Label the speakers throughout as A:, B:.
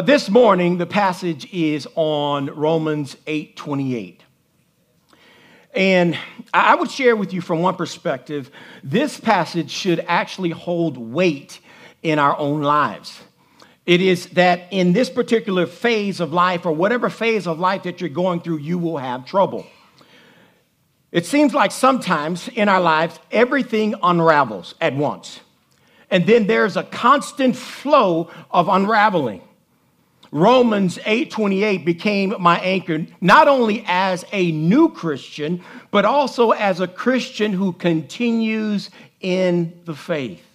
A: Uh, this morning, the passage is on Romans 8 28. And I would share with you from one perspective, this passage should actually hold weight in our own lives. It is that in this particular phase of life, or whatever phase of life that you're going through, you will have trouble. It seems like sometimes in our lives, everything unravels at once. And then there's a constant flow of unraveling. Romans 8:28 became my anchor not only as a new Christian but also as a Christian who continues in the faith.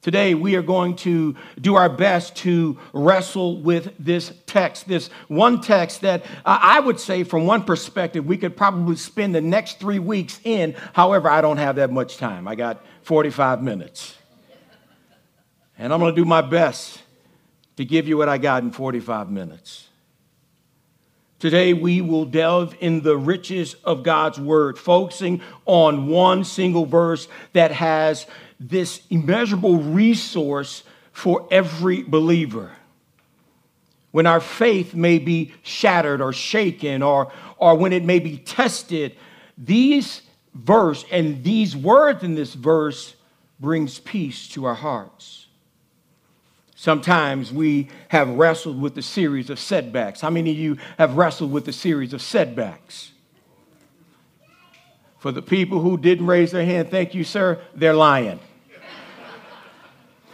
A: Today, we are going to do our best to wrestle with this text, this one text that uh, I would say, from one perspective, we could probably spend the next three weeks in. However, I don't have that much time. I got 45 minutes. And I'm going to do my best to give you what I got in 45 minutes. Today, we will delve in the riches of God's word, focusing on one single verse that has this immeasurable resource for every believer. When our faith may be shattered or shaken, or, or when it may be tested, these verse and these words in this verse brings peace to our hearts. Sometimes we have wrestled with a series of setbacks. How many of you have wrestled with a series of setbacks? For the people who didn't raise their hand, thank you, sir, they're lying.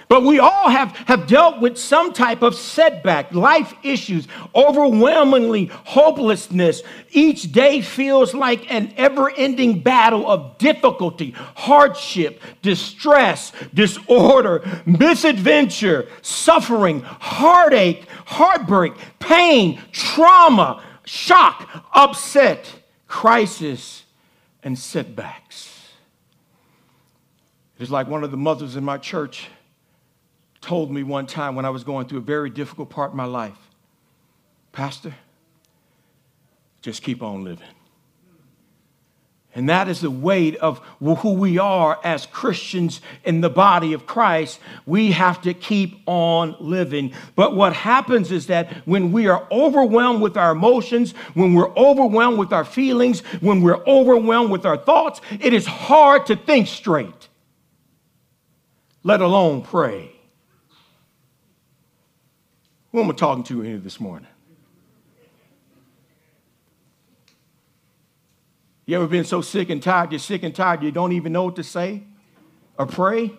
A: But we all have, have dealt with some type of setback, life issues, overwhelmingly hopelessness. Each day feels like an ever ending battle of difficulty, hardship, distress, disorder, misadventure, suffering, heartache, heartbreak, pain, trauma, shock, upset, crisis, and setbacks. It is like one of the mothers in my church told me one time when I was going through a very difficult part of my life Pastor, just keep on living. And that is the weight of who we are as Christians in the body of Christ. We have to keep on living. But what happens is that when we are overwhelmed with our emotions, when we're overwhelmed with our feelings, when we're overwhelmed with our thoughts, it is hard to think straight, let alone pray. Who am I talking to here this morning? You ever been so sick and tired, you're sick and tired, you don't even know what to say or pray?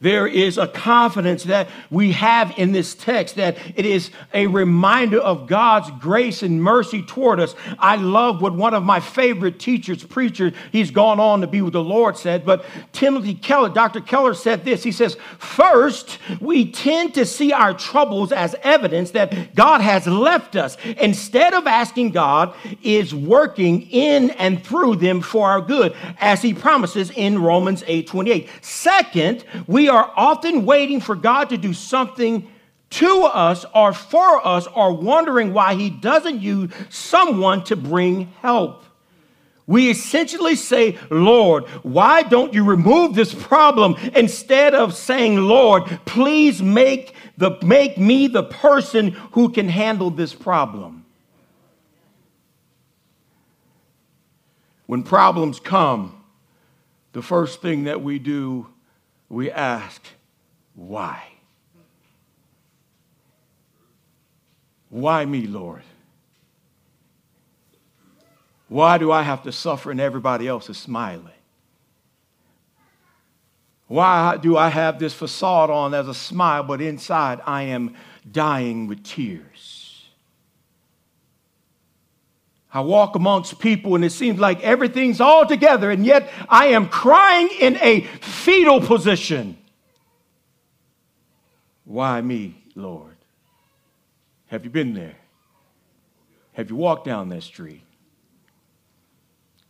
A: There is a confidence that we have in this text that it is a reminder of God's grace and mercy toward us. I love what one of my favorite teachers, preachers, he's gone on to be with the Lord, said, but Timothy Keller, Dr. Keller said this. He says, First, we tend to see our troubles as evidence that God has left us instead of asking God is working in and through them for our good, as he promises in Romans 8 28. Second, we are often waiting for God to do something to us or for us or wondering why he doesn't use someone to bring help. We essentially say, Lord, why don't you remove this problem instead of saying, Lord, please make, the, make me the person who can handle this problem? When problems come, the first thing that we do we ask, why? Why me, Lord? Why do I have to suffer and everybody else is smiling? Why do I have this facade on as a smile, but inside I am dying with tears? I walk amongst people and it seems like everything's all together, and yet I am crying in a fetal position. Why me, Lord? Have you been there? Have you walked down that street?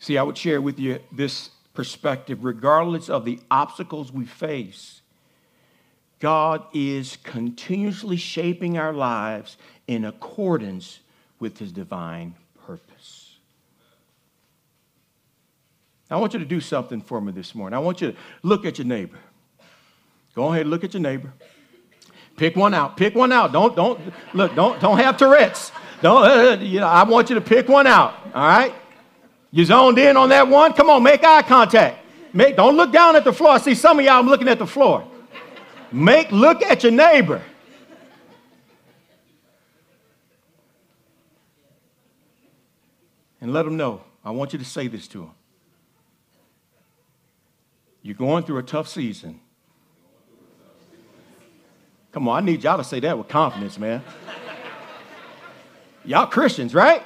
A: See, I would share with you this perspective regardless of the obstacles we face. God is continuously shaping our lives in accordance with his divine purpose. I want you to do something for me this morning. I want you to look at your neighbor. Go ahead, look at your neighbor. Pick one out. Pick one out. Don't, don't, look, don't, don't have Tourette's. Don't, uh, you know, I want you to pick one out, all right? You zoned in on that one? Come on, make eye contact. Make, don't look down at the floor. I see some of y'all I'm looking at the floor. Make, look at your neighbor. And let them know. I want you to say this to them. You're going through a tough season. Come on, I need y'all to say that with confidence, man. y'all Christians, right?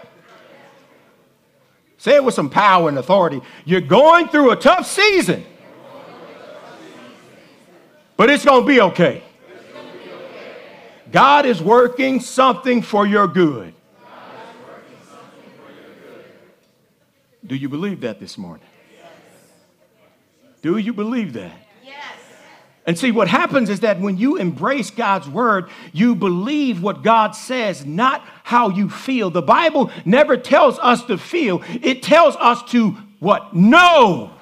A: Say it with some power and authority. You're going through a tough season, but it's going to be okay. God is working something for your good. Do you believe that this morning? Do you believe that? And see, what happens is that when you embrace God's word, you believe what God says, not how you feel. The Bible never tells us to feel, it tells us to what? Know.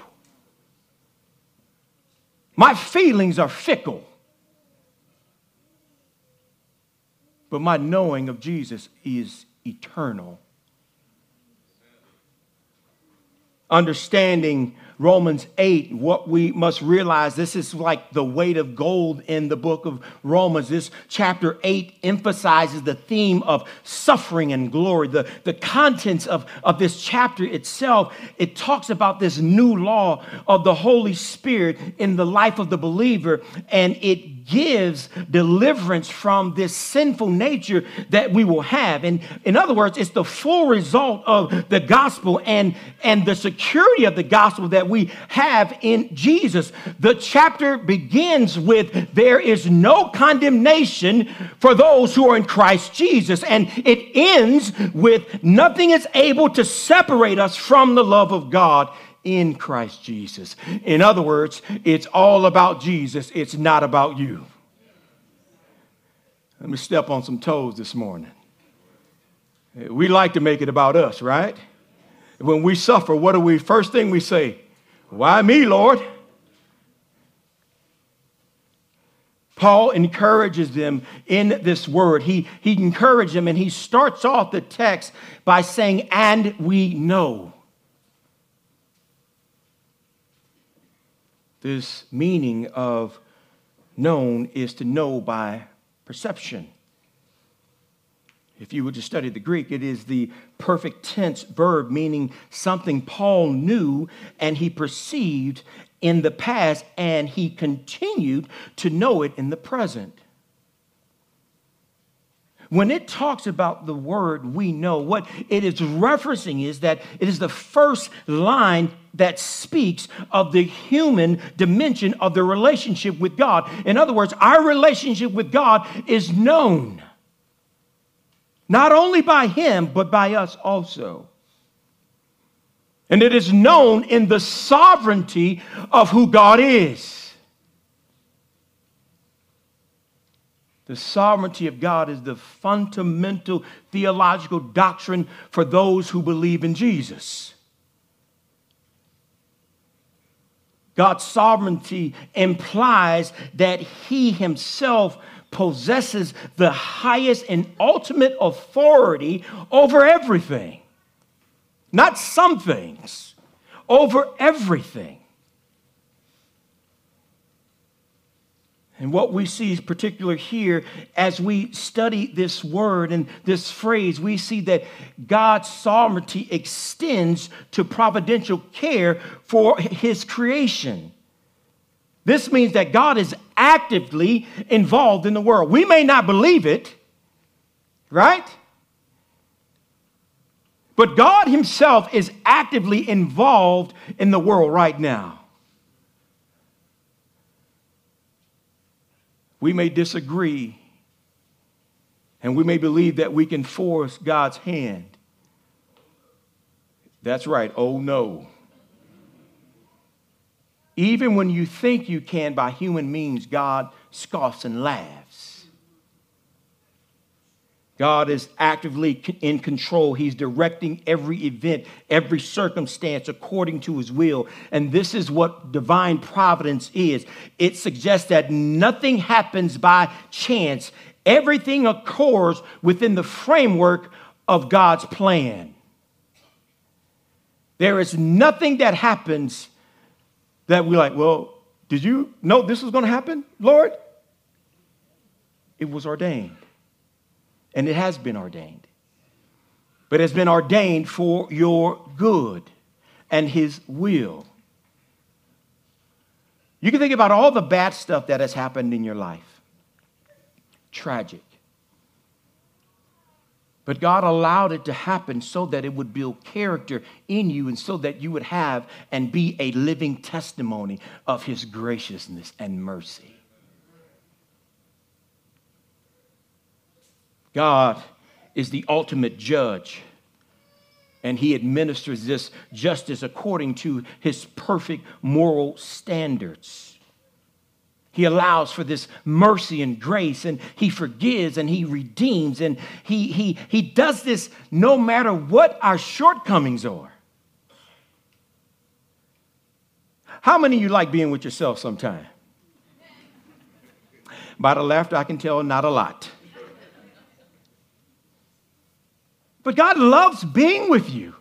A: My feelings are fickle. But my knowing of Jesus is eternal. Understanding Romans 8, what we must realize this is like the weight of gold in the book of Romans. This chapter 8 emphasizes the theme of suffering and glory. The, the contents of, of this chapter itself, it talks about this new law of the Holy Spirit in the life of the believer, and it gives deliverance from this sinful nature that we will have. And in other words, it's the full result of the gospel and, and the security of the gospel that we have in Jesus. The chapter begins with there is no condemnation for those who are in Christ Jesus. And it ends with nothing is able to separate us from the love of God in Christ Jesus. In other words, it's all about Jesus, it's not about you. Let me step on some toes this morning. We like to make it about us, right? When we suffer, what do we first thing we say? Why me, Lord? Paul encourages them in this word. He, he encourages them and he starts off the text by saying, And we know. This meaning of known is to know by perception. If you were to study the Greek, it is the perfect tense verb, meaning something Paul knew and he perceived in the past, and he continued to know it in the present. When it talks about the word we know, what it is referencing is that it is the first line that speaks of the human dimension of the relationship with God. In other words, our relationship with God is known not only by him, but by us also. And it is known in the sovereignty of who God is. The sovereignty of God is the fundamental theological doctrine for those who believe in Jesus. God's sovereignty implies that He Himself possesses the highest and ultimate authority over everything. Not some things, over everything. And what we see is particular here as we study this word and this phrase, we see that God's sovereignty extends to providential care for his creation. This means that God is actively involved in the world. We may not believe it, right? But God Himself is actively involved in the world right now. We may disagree, and we may believe that we can force God's hand. That's right, oh no. Even when you think you can by human means, God scoffs and laughs. God is actively in control. He's directing every event, every circumstance according to his will. And this is what divine providence is it suggests that nothing happens by chance, everything occurs within the framework of God's plan. There is nothing that happens that we're like, well, did you know this was going to happen, Lord? It was ordained and it has been ordained. But it's been ordained for your good and His will. You can think about all the bad stuff that has happened in your life. Tragic. But God allowed it to happen so that it would build character in you and so that you would have and be a living testimony of His graciousness and mercy. God is the ultimate judge, and he administers this justice according to his perfect moral standards. He allows for this mercy and grace, and he forgives and he redeems, and he, he, he does this no matter what our shortcomings are. How many of you like being with yourself sometime? By the laughter, I can tell not a lot. But God loves being with you,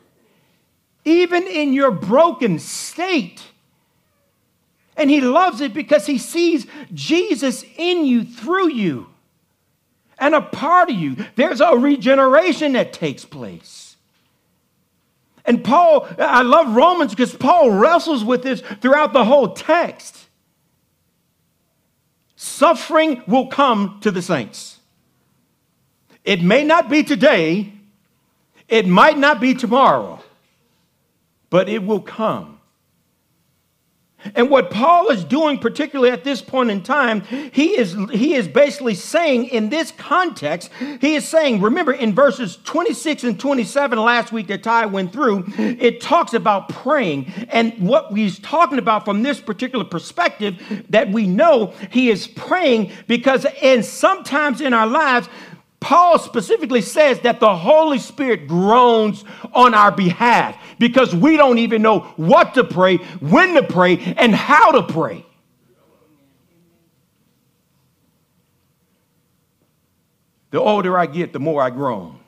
A: even in your broken state. And He loves it because He sees Jesus in you, through you, and a part of you. There's a regeneration that takes place. And Paul, I love Romans because Paul wrestles with this throughout the whole text. Suffering will come to the saints. It may not be today, it might not be tomorrow, but it will come. And what Paul is doing, particularly at this point in time, he is, he is basically saying in this context, he is saying, remember in verses 26 and 27 last week that Ty went through, it talks about praying. And what he's talking about from this particular perspective, that we know he is praying because, and sometimes in our lives, Paul specifically says that the Holy Spirit groans on our behalf because we don't even know what to pray, when to pray, and how to pray. The older I get, the more I groan.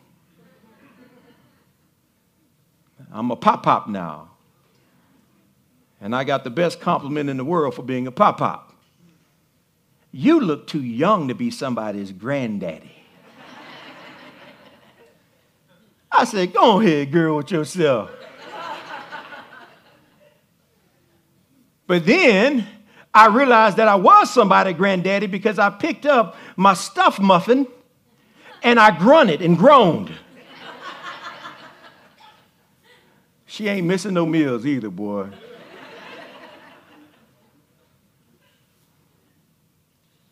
A: I'm a pop pop now. And I got the best compliment in the world for being a pop pop. You look too young to be somebody's granddaddy. I said, go ahead, girl, with yourself. but then I realized that I was somebody granddaddy because I picked up my stuffed muffin and I grunted and groaned. she ain't missing no meals either, boy.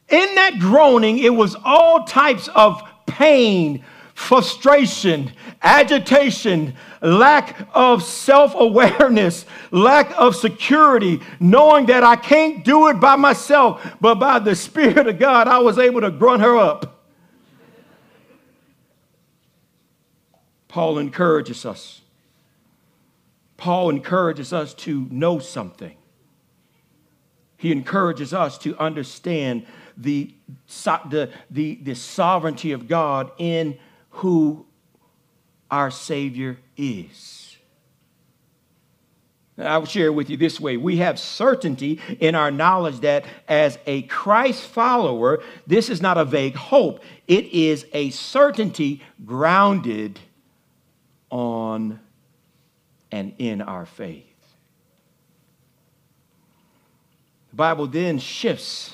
A: In that groaning, it was all types of pain, frustration, agitation, lack of self awareness, lack of security, knowing that I can't do it by myself, but by the Spirit of God, I was able to grunt her up. Paul encourages us. Paul encourages us to know something. He encourages us to understand the, the, the, the sovereignty of God in who our Savior is. I will share with you this way. We have certainty in our knowledge that as a Christ follower, this is not a vague hope. It is a certainty grounded on and in our faith. The Bible then shifts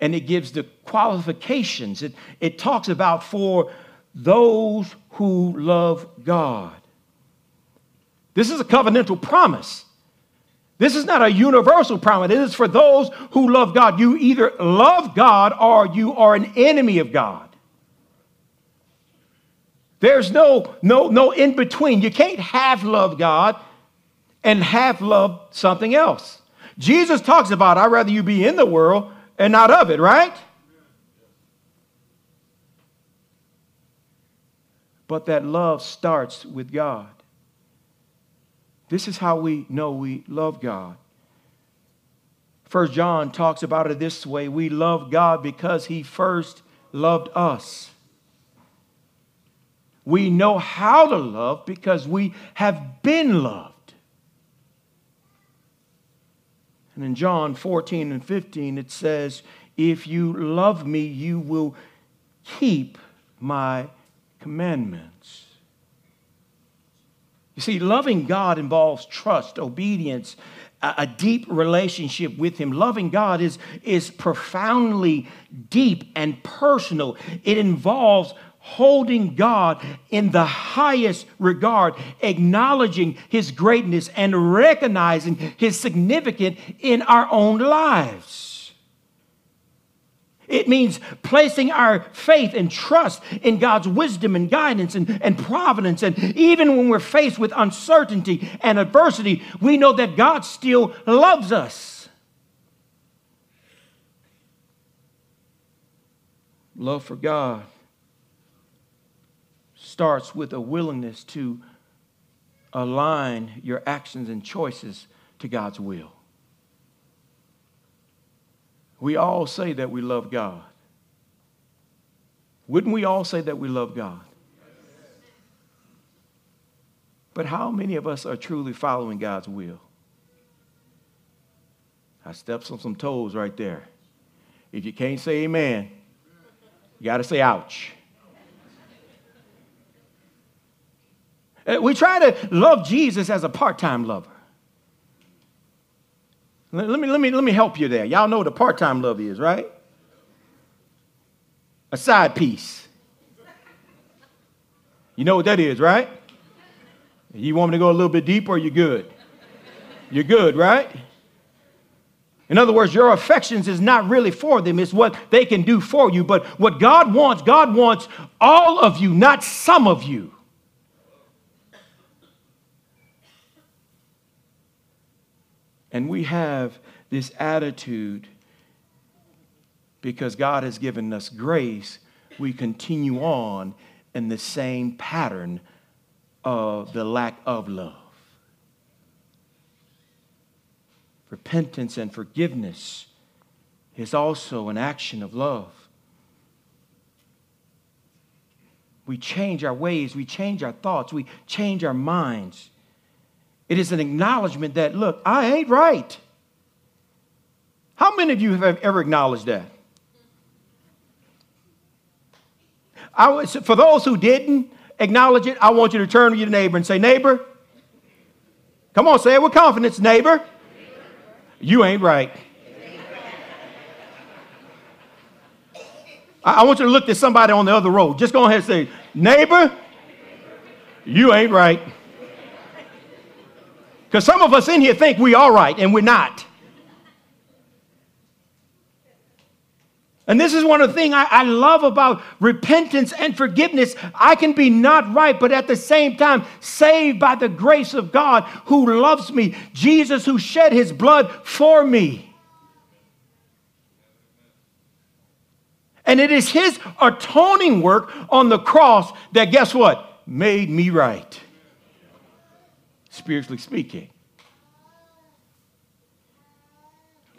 A: and it gives the qualifications. It, it talks about for those who love God. This is a covenantal promise. This is not a universal promise. It is for those who love God. You either love God or you are an enemy of God. There's no, no, no in between. You can't half love God and half love something else. Jesus talks about, I'd rather you be in the world and not of it, right? But that love starts with God. This is how we know we love God. First John talks about it this way we love God because he first loved us. We know how to love because we have been loved. And in John 14 and 15, it says, If you love me, you will keep my commandments. You see, loving God involves trust, obedience, a deep relationship with Him. Loving God is, is profoundly deep and personal. It involves holding God in the highest regard, acknowledging His greatness and recognizing His significance in our own lives. It means placing our faith and trust in God's wisdom and guidance and, and providence. And even when we're faced with uncertainty and adversity, we know that God still loves us. Love for God starts with a willingness to align your actions and choices to God's will. We all say that we love God. Wouldn't we all say that we love God? But how many of us are truly following God's will? I stepped on some toes right there. If you can't say amen, you got to say ouch. Uh, we try to love Jesus as a part time lover. Let me, let, me, let me help you there. Y'all know what a part time love is, right? A side piece. You know what that is, right? You want me to go a little bit deeper, you good? You're good, right? In other words, your affections is not really for them, it's what they can do for you. But what God wants, God wants all of you, not some of you. And we have this attitude because God has given us grace, we continue on in the same pattern of the lack of love. Repentance and forgiveness is also an action of love. We change our ways, we change our thoughts, we change our minds. It is an acknowledgement that, look, I ain't right. How many of you have ever acknowledged that? I was, for those who didn't acknowledge it, I want you to turn to your neighbor and say, Neighbor, come on, say it with confidence, neighbor, you ain't right. I want you to look at somebody on the other road. Just go ahead and say, Neighbor, you ain't right. Because some of us in here think we are right and we're not. And this is one of the things I, I, love about repentance and forgiveness. I can be not right, but at the same time, saved by the grace of God who loves me, Jesus who shed his blood for me. And it is his atoning work on the cross that, guess what? Made me right spiritually speaking.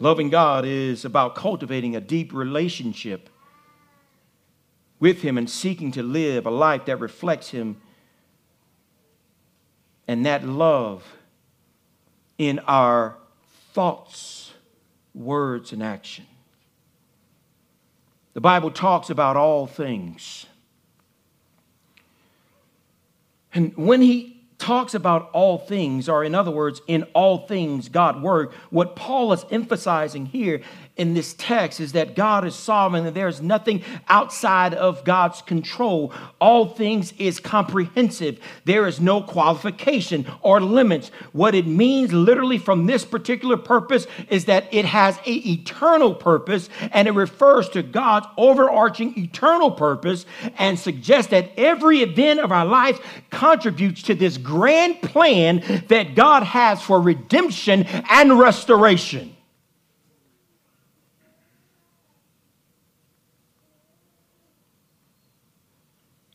A: Loving God is about cultivating a deep relationship with Him and seeking to live a life that reflects Him and that love in our thoughts, words, and action. The Bible talks about all things. And when he talks about all things, or in other words, in all things, God word. What Paul is emphasizing here in this text is that God is sovereign and there's nothing outside of God's control. All things is comprehensive. There is no qualification or limits. What it means literally from this particular purpose is that it has a eternal purpose and it refers to God's overarching eternal purpose and suggests that every event of our life contributes to this grand plan that God has for redemption and restoration.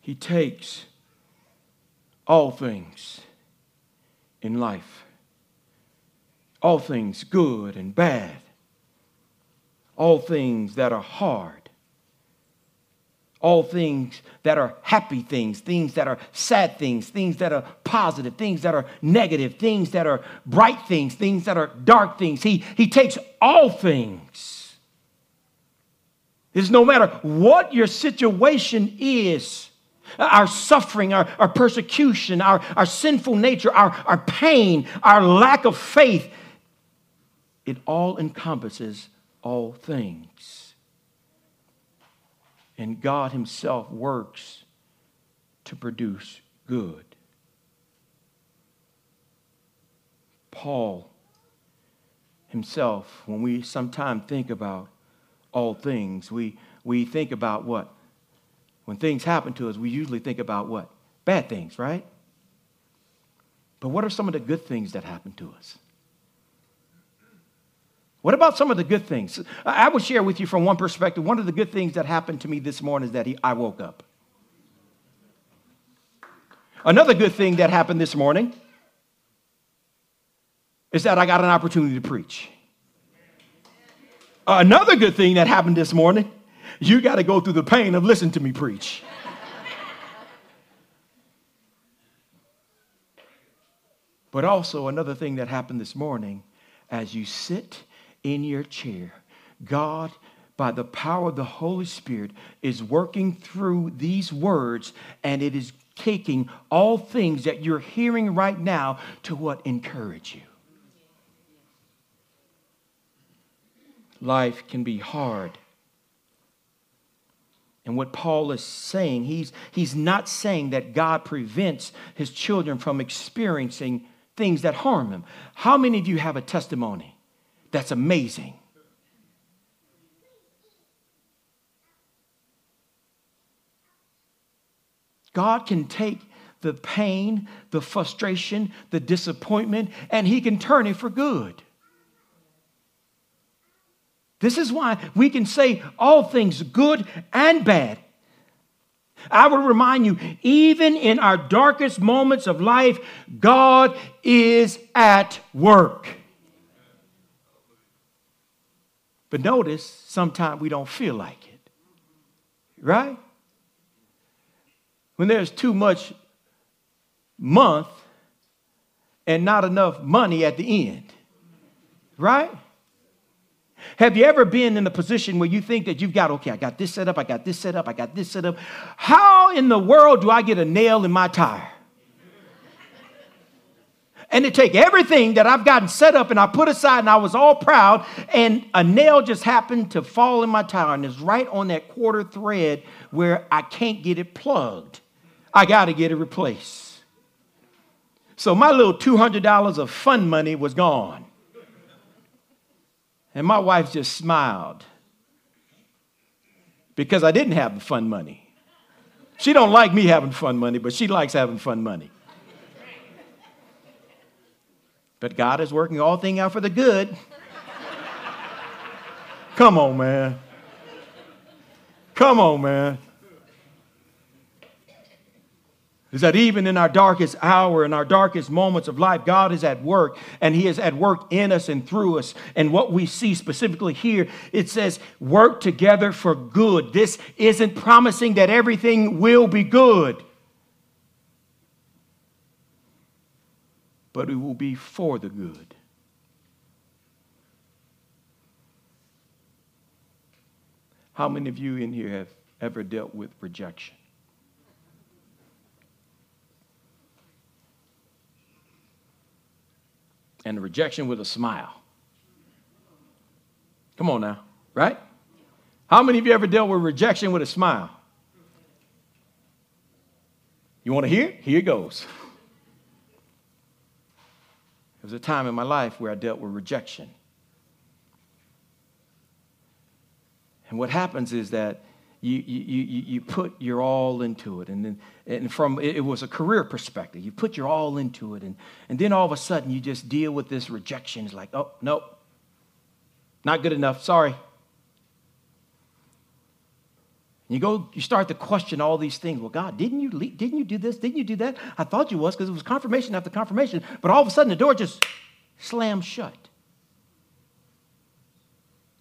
A: He takes all things in life, all things good and bad, all things that are hard all things that are happy things, things that are sad things, things that are positive, things that are negative, things that are bright things, things that are dark things. He, he takes all things. It's no matter what your situation is, our suffering, our, our persecution, our, our sinful nature, our, our pain, our lack of faith, it all encompasses all things and God Himself works to produce good. Paul himself, when we sometimes think about all things, we, we think about what? When things happen to us, we usually think about what? Bad things, right? But what are some of the good things that happen to us? What about some of the good things? I will share with you from one perspective. One of the good things that happened to me this morning is that he, I woke up. Another good thing that happened this morning is that I got an opportunity to preach. Another good thing that happened this morning, you got to go through the pain of listening to me preach. but also, another thing that happened this morning, as you sit in your chair. God, by the power of the Holy Spirit, is working through these words, and it is taking all things that you're hearing right now to what encourage you. Life can be hard. And what Paul is saying, he's, he's not saying that God prevents his children from experiencing things that harm them. How many of you have a testimony? That's amazing. God can take the pain, the frustration, the disappointment, and He can turn it for good. This is why we can say all things good and bad. I will remind you, even in our darkest moments of life, God is at work. But notice, sometimes we don't feel like it. Right? When there's too much month and not enough money at the end. Right? Have you ever been in a position where you think that you've got, okay, I got this set up, I got this set up, I got this set up. How in the world do I get a nail in my tire? and to take everything that I've gotten set up and I put aside and I was all proud, and a nail just happened to fall in my tire and it's right on that quarter thread where I can't get it plugged. I got to get it replaced. So my little $200 of fun money was gone. And my wife just smiled because I didn't have the fun money. She don't like me having fun money, but she likes having fun money. But God is working all things out for the good. Come on, man. Come on, man. Is that even in our darkest hour, in our darkest moments of life, God is at work and He is at work in us and through us. And what we see specifically here, it says, work together for good. This isn't promising that everything will be good. but it will be for the good. How many of you in here have ever dealt with rejection? And rejection with a smile. Come on now, right? How many of you ever dealt with rejection with a smile? You want to hear? Here it goes. There was a time in my life where I dealt with rejection. And what happens is that you, you, you, you put your all into it. And, then, and from it was a career perspective. You put your all into it. And, and then all of a sudden you just deal with this rejection. It's like, oh, nope, not good enough. Sorry. You go, you start to question all these things. Well, God, didn't you didn't you do this? Didn't you do that? I thought you was because it was confirmation after confirmation. But all of a sudden, the door just slammed shut.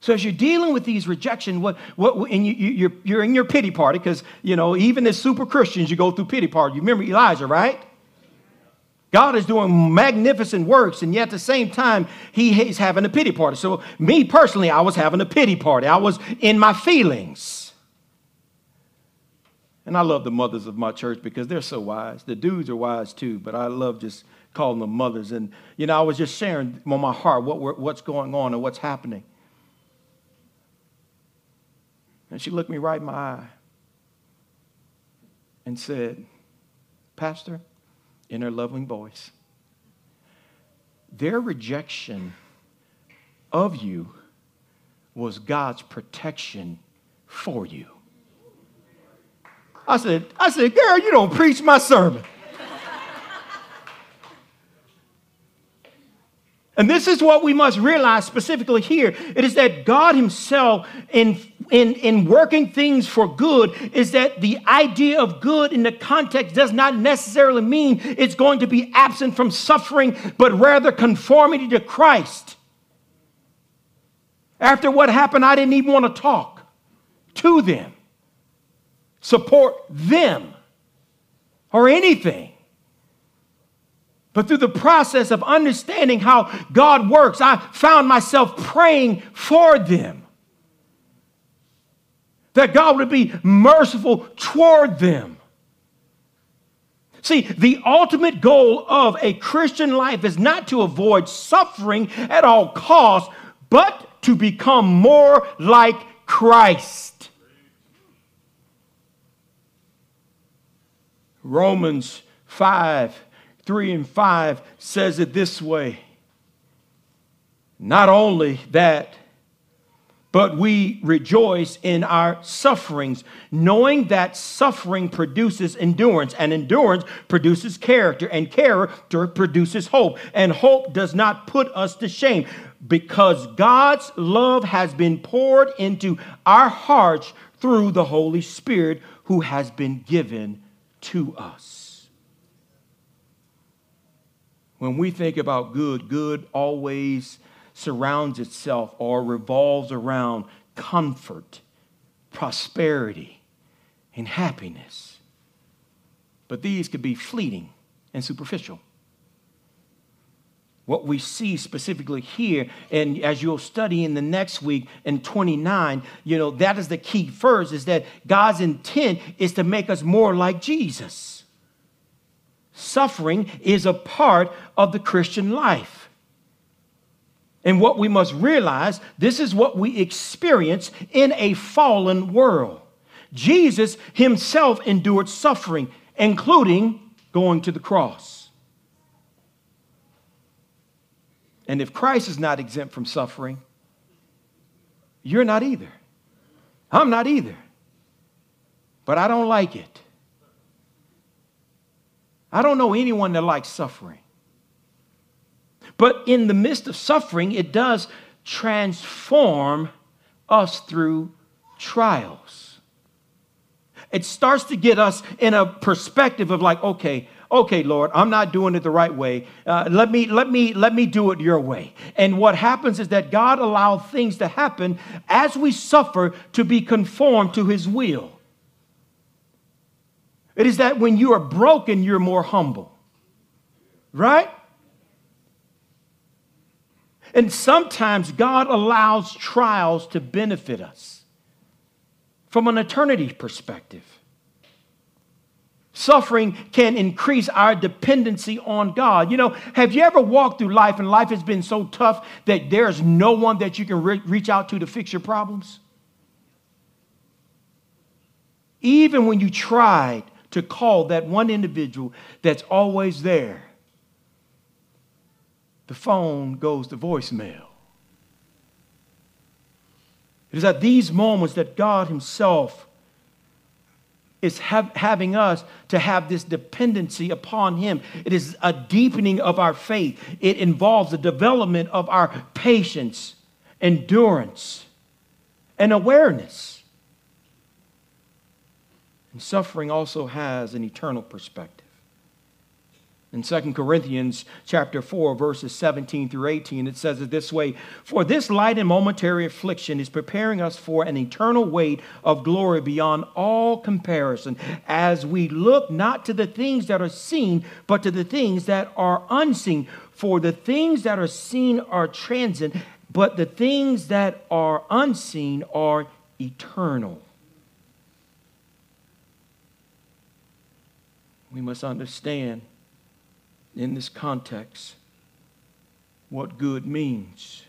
A: So as you're dealing with these rejection, what, what, and you, you, you're, you're in your pity party because, you know, even as super Christians, you go through pity party. You remember Elijah, right? God is doing magnificent works, and yet at the same time, he, he's having a pity party. So, me personally, I was having a pity party. I was in my feelings. And I love the mothers of my church because they're so wise. The dudes are wise too, but I love just calling them mothers. And, you know, I was just sharing on my heart what, what's going on and what's happening. And she looked me right in my eye and said, Pastor, in her loving voice, their rejection of you was God's protection for you. I said, I said, girl, you don't preach my sermon. And this is what we must realize specifically here. It is that God Himself, in, in, in working things for good, is that the idea of good in the context does not necessarily mean it's going to be absent from suffering, but rather conformity to Christ. After what happened, I didn't even want to talk to them, support them, or anything. But through the process of understanding how God works, I found myself praying for them. That God would be merciful toward them. See, the ultimate goal of a Christian life is not to avoid suffering at all costs, but to become more like Christ. Romans 5 3 and 5 says it this way Not only that, but we rejoice in our sufferings, knowing that suffering produces endurance, and endurance produces character, and character produces hope. And hope does not put us to shame because God's love has been poured into our hearts through the Holy Spirit who has been given to us. When we think about good, good always surrounds itself or revolves around comfort, prosperity, and happiness. But these could be fleeting and superficial. What we see specifically here, and as you'll study in the next week in 29, you know, that is the key first, is that God's intent is to make us more like Jesus. Suffering is a part of the Christian life. And what we must realize, this is what we experience in a fallen world. Jesus himself endured suffering, including going to the cross. And if Christ is not exempt from suffering, you're not either. I'm not either. But I don't like it. I don't know anyone that likes suffering. But in the midst of suffering, it does transform us through trials. It starts to get us in a perspective of like, okay, okay, Lord, I'm not doing it the right way. Uh, let me, let me, let me do it your way. And what happens is that God allows things to happen as we suffer to be conformed to His will. It is that when you are broken, you're more humble. Right? And sometimes God allows trials to benefit us from an eternity perspective. Suffering can increase our dependency on God. You know, have you ever walked through life and life has been so tough that there's no one that you can re- reach out to to fix your problems? Even when you tried to call that one individual that's always there, the phone goes to voicemail. It is at these moments that God Himself is having us to have this dependency upon Him. It is a deepening of our faith, it involves the development of our patience, endurance, and awareness. And suffering also has an eternal perspective. In 2 Corinthians chapter 4 verses 17 through 18 it says it this way for this light and momentary affliction is preparing us for an eternal weight of glory beyond all comparison as we look not to the things that are seen but to the things that are unseen. For the things that are seen are transient but the things that are unseen are eternal. We must understand in this context what good means.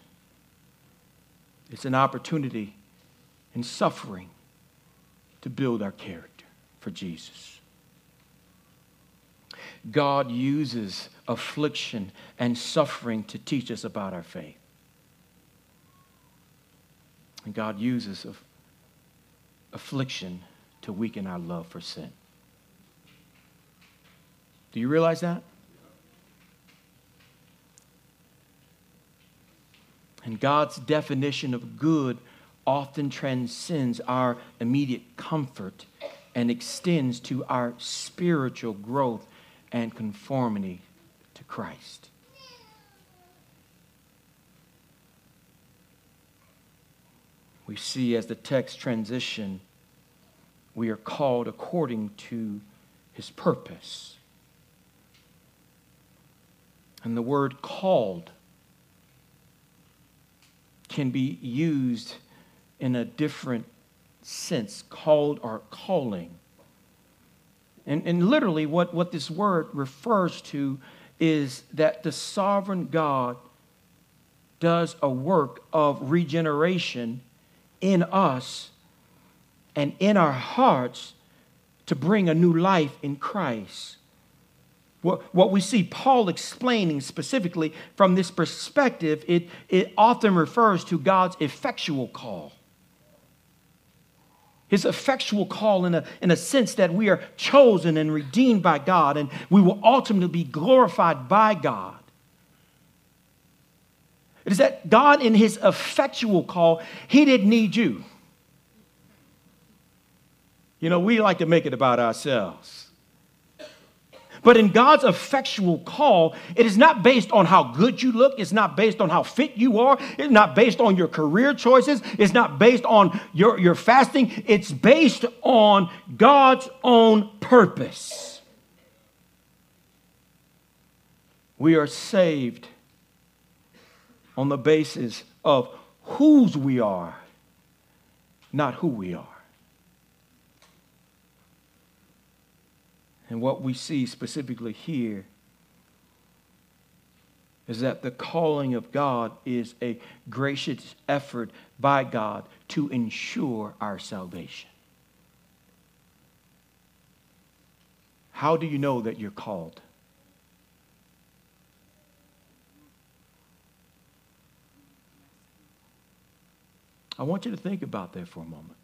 A: It's an opportunity in suffering to build our character for Jesus. God uses affliction and suffering to teach us about our faith. And God uses affliction to weaken our love for sin. Do you realize that? And God's definition of good often transcends our immediate comfort and extends to our spiritual growth and conformity to Christ. We see as the text transition, we are called according to his purpose. And the word called can be used in a different sense, called or calling. And, and literally, what, what this word refers to is that the sovereign God does a work of regeneration in us and in our hearts to bring a new life in Christ. What, what we see Paul explaining specifically from this perspective, it, it often refers to God's effectual call. His effectual call, in a, in a sense that we are chosen and redeemed by God, and we will ultimately be glorified by God. It is that God, in His effectual call, He didn't need you. You know, we like to make it about ourselves. But in God's effectual call, it is not based on how good you look. It's not based on how fit you are. It's not based on your career choices. It's not based on your, your fasting. It's based on God's own purpose. We are saved on the basis of whose we are, not who we are. And what we see specifically here is that the calling of God is a gracious effort by God to ensure our salvation. How do you know that you're called? I want you to think about that for a moment.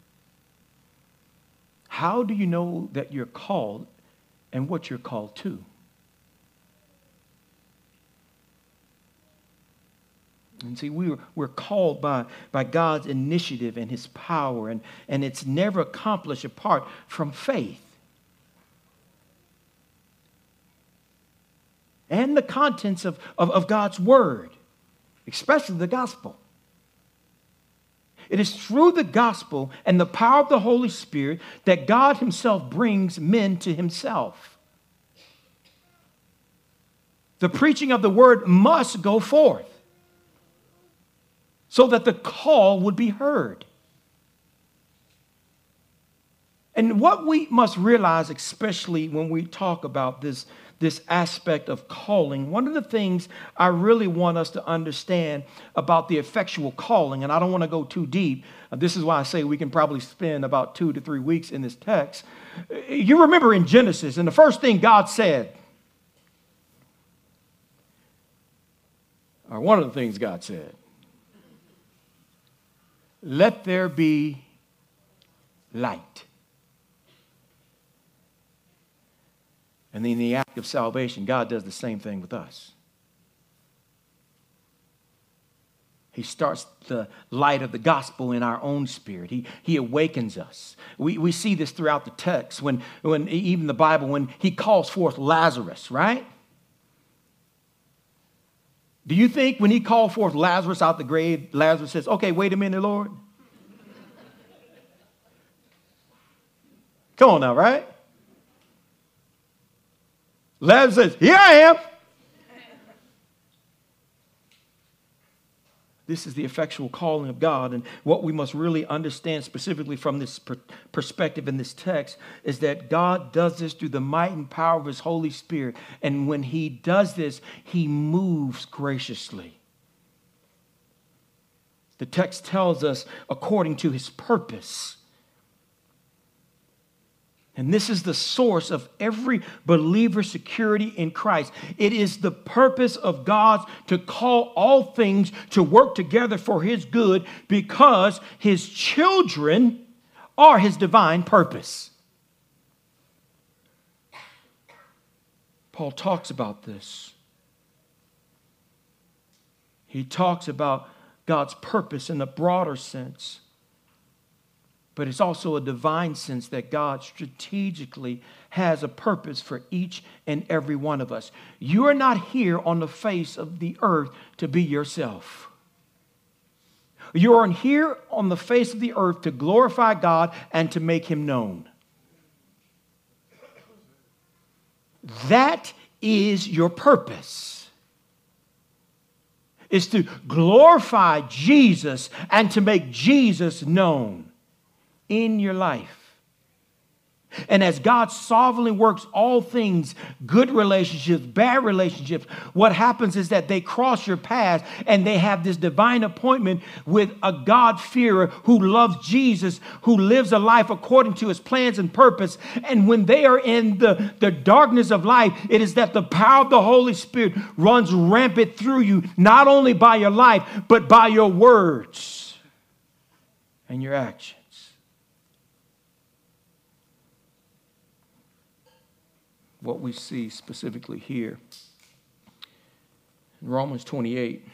A: How do you know that you're called and what you're called to. And see, we were, we're called by, by God's initiative and his power, and, and it's never accomplished apart from faith. And the contents of, of, of God's word, especially the gospel. It is through the gospel and the power of the Holy Spirit that God Himself brings men to Himself. The preaching of the word must go forth so that the call would be heard. And what we must realize, especially when we talk about this, this aspect of calling, one of the things I really want us to understand about the effectual calling, and I don't want to go too deep. Uh, this is why I say we can probably spend about two to three weeks in this text. You remember in Genesis, and the first thing God said, or one of the things God said, let there be light. And in the act of salvation, God does the same thing with us. He starts the light of the gospel in our own spirit. He, he awakens us. We, we see this throughout the text, when, when even the Bible, when he calls forth Lazarus, right? Do you think when he called forth Lazarus out the grave, Lazarus says, Okay, wait a minute, Lord? Come on now, right? Lazarus says, Here I am. This is the effectual calling of God. And what we must really understand specifically from this per- perspective in this text is that God does this through the might and power of His Holy Spirit. And when He does this, He moves graciously. The text tells us according to His purpose. And this is the source of every believer's security in Christ. It is the purpose of God to call all things to work together for his good because his children are his divine purpose. Paul talks about this. He talks about God's purpose in the broader sense but it's also a divine sense that God strategically has a purpose for each and every one of us. You are not here on the face of the earth to be yourself. You are here on the face of the earth to glorify God and to make Him known. That is your purpose. Is to glorify Jesus and to make Jesus known in your life. And as God sovereignly works all things, good relationships, bad relationships, what happens is that they cross your path and they have this divine appointment with a God-fearer who loves Jesus, who lives a life according to his plans and purpose. And when they are in the, the darkness of life, it is that the power of the Holy Spirit runs rampant through you, not only by your life, but by your words and your actions. What we see specifically here. In Romans 28,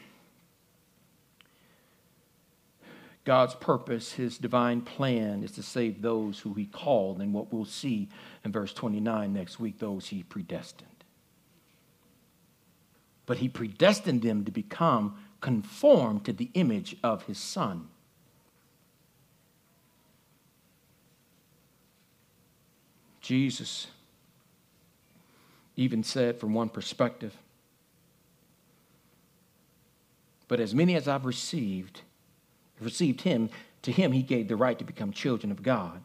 A: God's purpose, his divine plan, is to save those who he called, and what we'll see in verse 29 next week, those he predestined. But he predestined them to become conformed to the image of his son. Jesus even said from one perspective. But as many as I've received, received him, to him he gave the right to become children of God,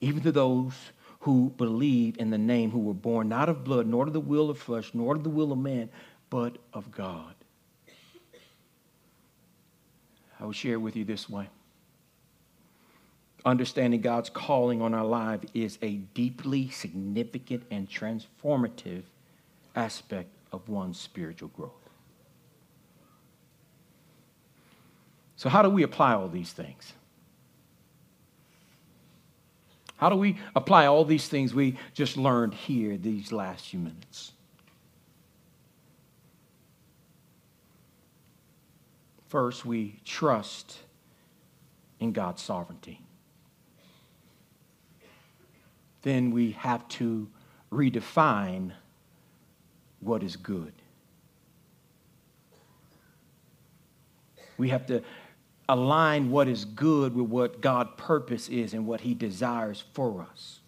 A: even to those who believe in the name, who were born not of blood, nor of the will of flesh, nor of the will of man, but of God. I will share with you this way understanding God's calling on our life is a deeply significant and transformative aspect of one's spiritual growth. So, how do we apply all these things? How do we apply all these things we just learned here these last few minutes? First, we trust in God's sovereignty then we have to redefine what is good. We have to align what is good with what God's purpose is and what He desires for us.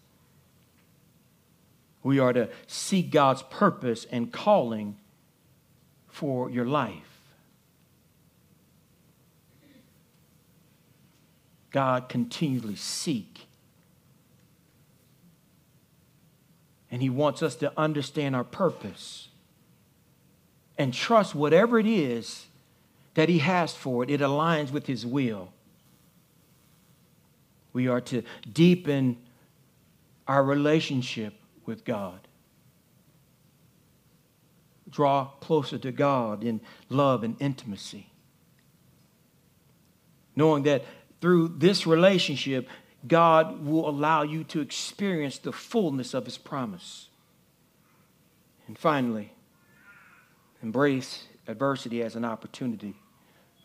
A: We are to seek God's purpose and calling for your life. God continually seek And He wants us to understand our purpose and trust whatever it is that He has for it, it aligns with His will. We are to deepen our relationship with God, draw closer to God in love and intimacy, knowing that through this relationship, God will allow you to experience the fullness of his promise. And finally, embrace adversity as an opportunity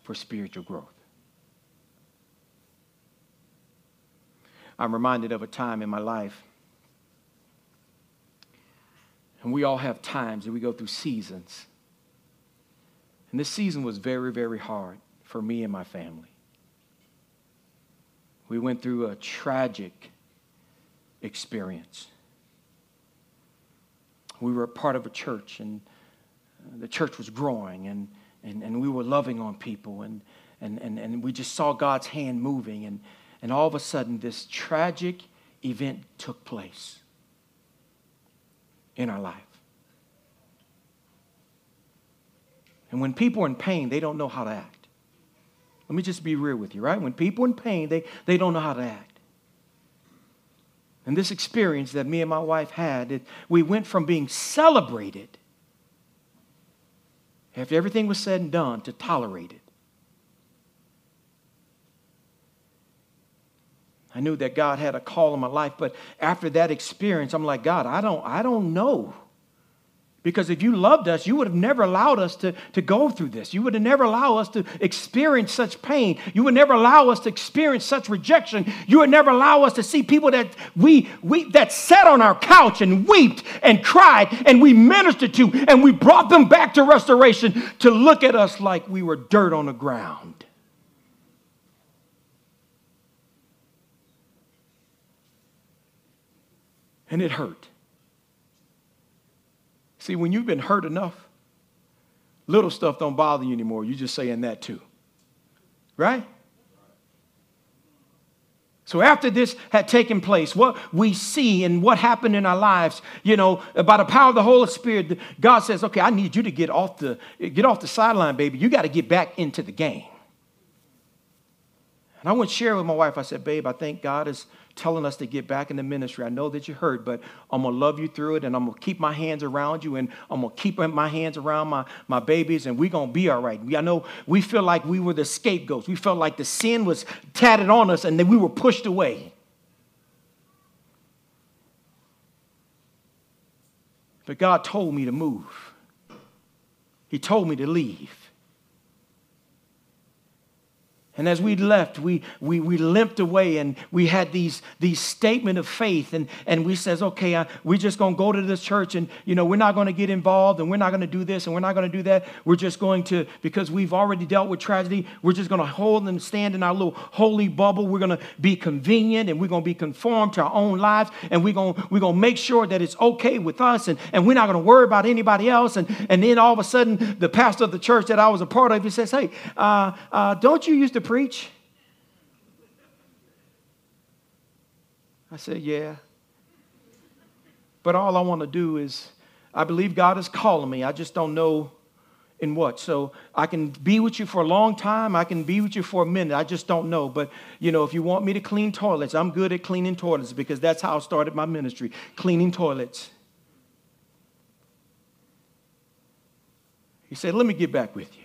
A: for spiritual growth. I'm reminded of a time in my life, and we all have times that we go through seasons. And this season was very, very hard for me and my family. We went through a tragic experience. We were a part of a church, and uh, the church was growing, and, and, and we were loving on people, and, and, and, and we just saw God's hand moving. And, and all of a sudden, this tragic event took place in our life. And when people are in pain, they don't know how to act. Let me just be real with you, right? When people in pain, they, they don't know how to act. And this experience that me and my wife had, it, we went from being celebrated after everything was said and done to tolerated. I knew that God had a call in my life, but after that experience, I'm like, God, I don't, I don't know. Because if you loved us, you would have never allowed us to, to go through this. You would have never allowed us to experience such pain. You would never allow us to experience such rejection. You would never allow us to see people that we, we that sat on our couch and wept and cried and we ministered to and we brought them back to restoration to look at us like we were dirt on the ground. And it hurt. See, when you've been hurt enough, little stuff don't bother you anymore. You're just saying that too. Right? So after this had taken place, what we see and what happened in our lives, you know, by the power of the Holy Spirit, God says, "Okay, I need you to get off the get off the sideline, baby. You got to get back into the game." And I went share with my wife. I said, "Babe, I think God is telling us to get back in the ministry. I know that you hurt, but I'm going to love you through it and I'm going to keep my hands around you and I'm going to keep my hands around my, my babies and we're going to be all right. I know we feel like we were the scapegoats. We felt like the sin was tatted on us and then we were pushed away. But God told me to move. He told me to leave. And as we left, we, we, we limped away and we had these, these statement of faith. And, and we says, okay, uh, we're just going to go to this church and, you know, we're not going to get involved and we're not going to do this and we're not going to do that. We're just going to, because we've already dealt with tragedy, we're just going to hold and stand in our little holy bubble. We're going to be convenient and we're going to be conformed to our own lives. And we're going, we're to make sure that it's okay with us and, and we're not going to worry about anybody else. And, and then all of a sudden, the pastor of the church that I was a part of, he says, hey, uh, uh, don't you used to preach? I said, Yeah. But all I want to do is, I believe God is calling me. I just don't know in what. So I can be with you for a long time. I can be with you for a minute. I just don't know. But, you know, if you want me to clean toilets, I'm good at cleaning toilets because that's how I started my ministry cleaning toilets. He said, Let me get back with you.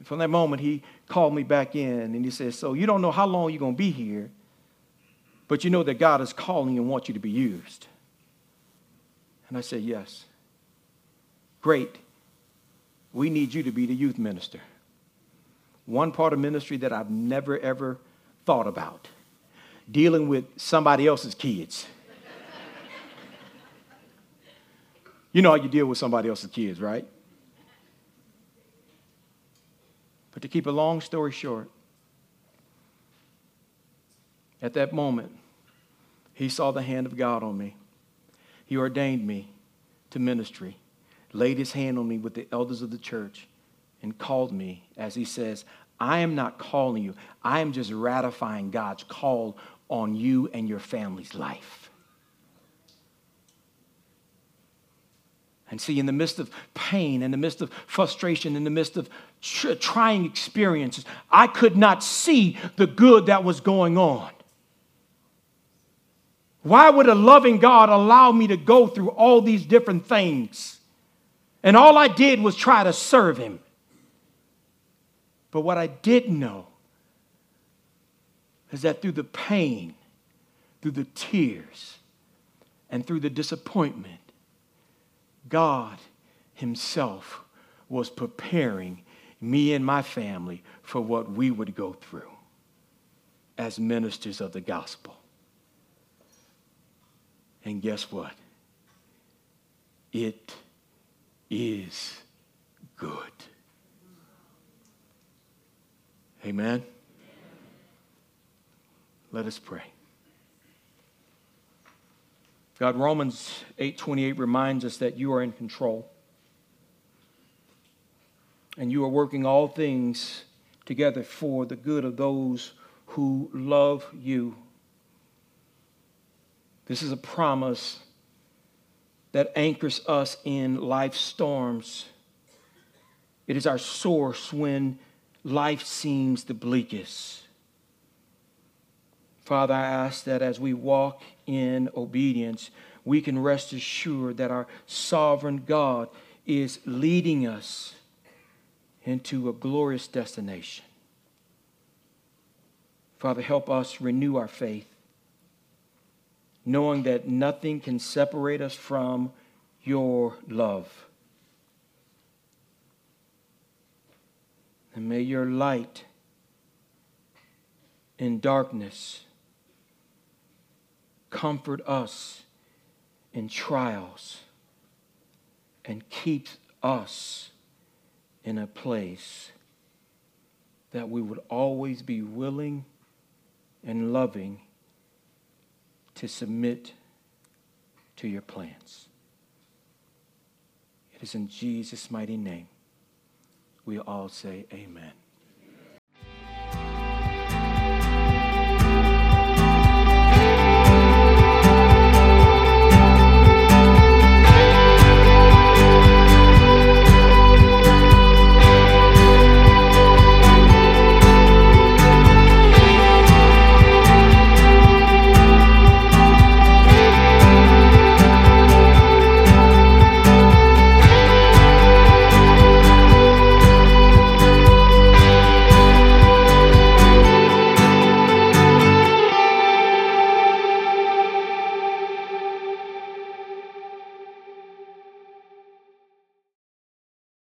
A: And from that moment, he called me back in and he said, So you don't know how long you're going to be here, but you know that God is calling and wants you to be used. And I said, Yes. Great. We need you to be the youth minister. One part of ministry that I've never, ever thought about dealing with somebody else's kids. you know how you deal with somebody else's kids, right? But to keep a long story short, at that moment, he saw the hand of God on me. He ordained me to ministry, laid his hand on me with the elders of the church, and called me, as he says, I am not calling you, I am just ratifying God's call on you and your family's life. And see, in the midst of pain, in the midst of frustration, in the midst of trying experiences, I could not see the good that was going on. Why would a loving God allow me to go through all these different things? And all I did was try to serve Him. But what I didn't know is that through the pain, through the tears, and through the disappointment, God Himself was preparing me and my family for what we would go through as ministers of the gospel. And guess what? It is good. Amen. Let us pray. God, Romans 8:28 reminds us that you are in control. And you are working all things together for the good of those who love you. This is a promise that anchors us in life's storms. It is our source when life seems the bleakest. Father, I ask that as we walk in obedience, we can rest assured that our sovereign God is leading us into a glorious destination. Father, help us renew our faith, knowing that nothing can separate us from your love. And may your light in darkness comfort us in trials and keep us in a place that we would always be willing and loving to submit to your plans. It is in Jesus' mighty name we all say amen.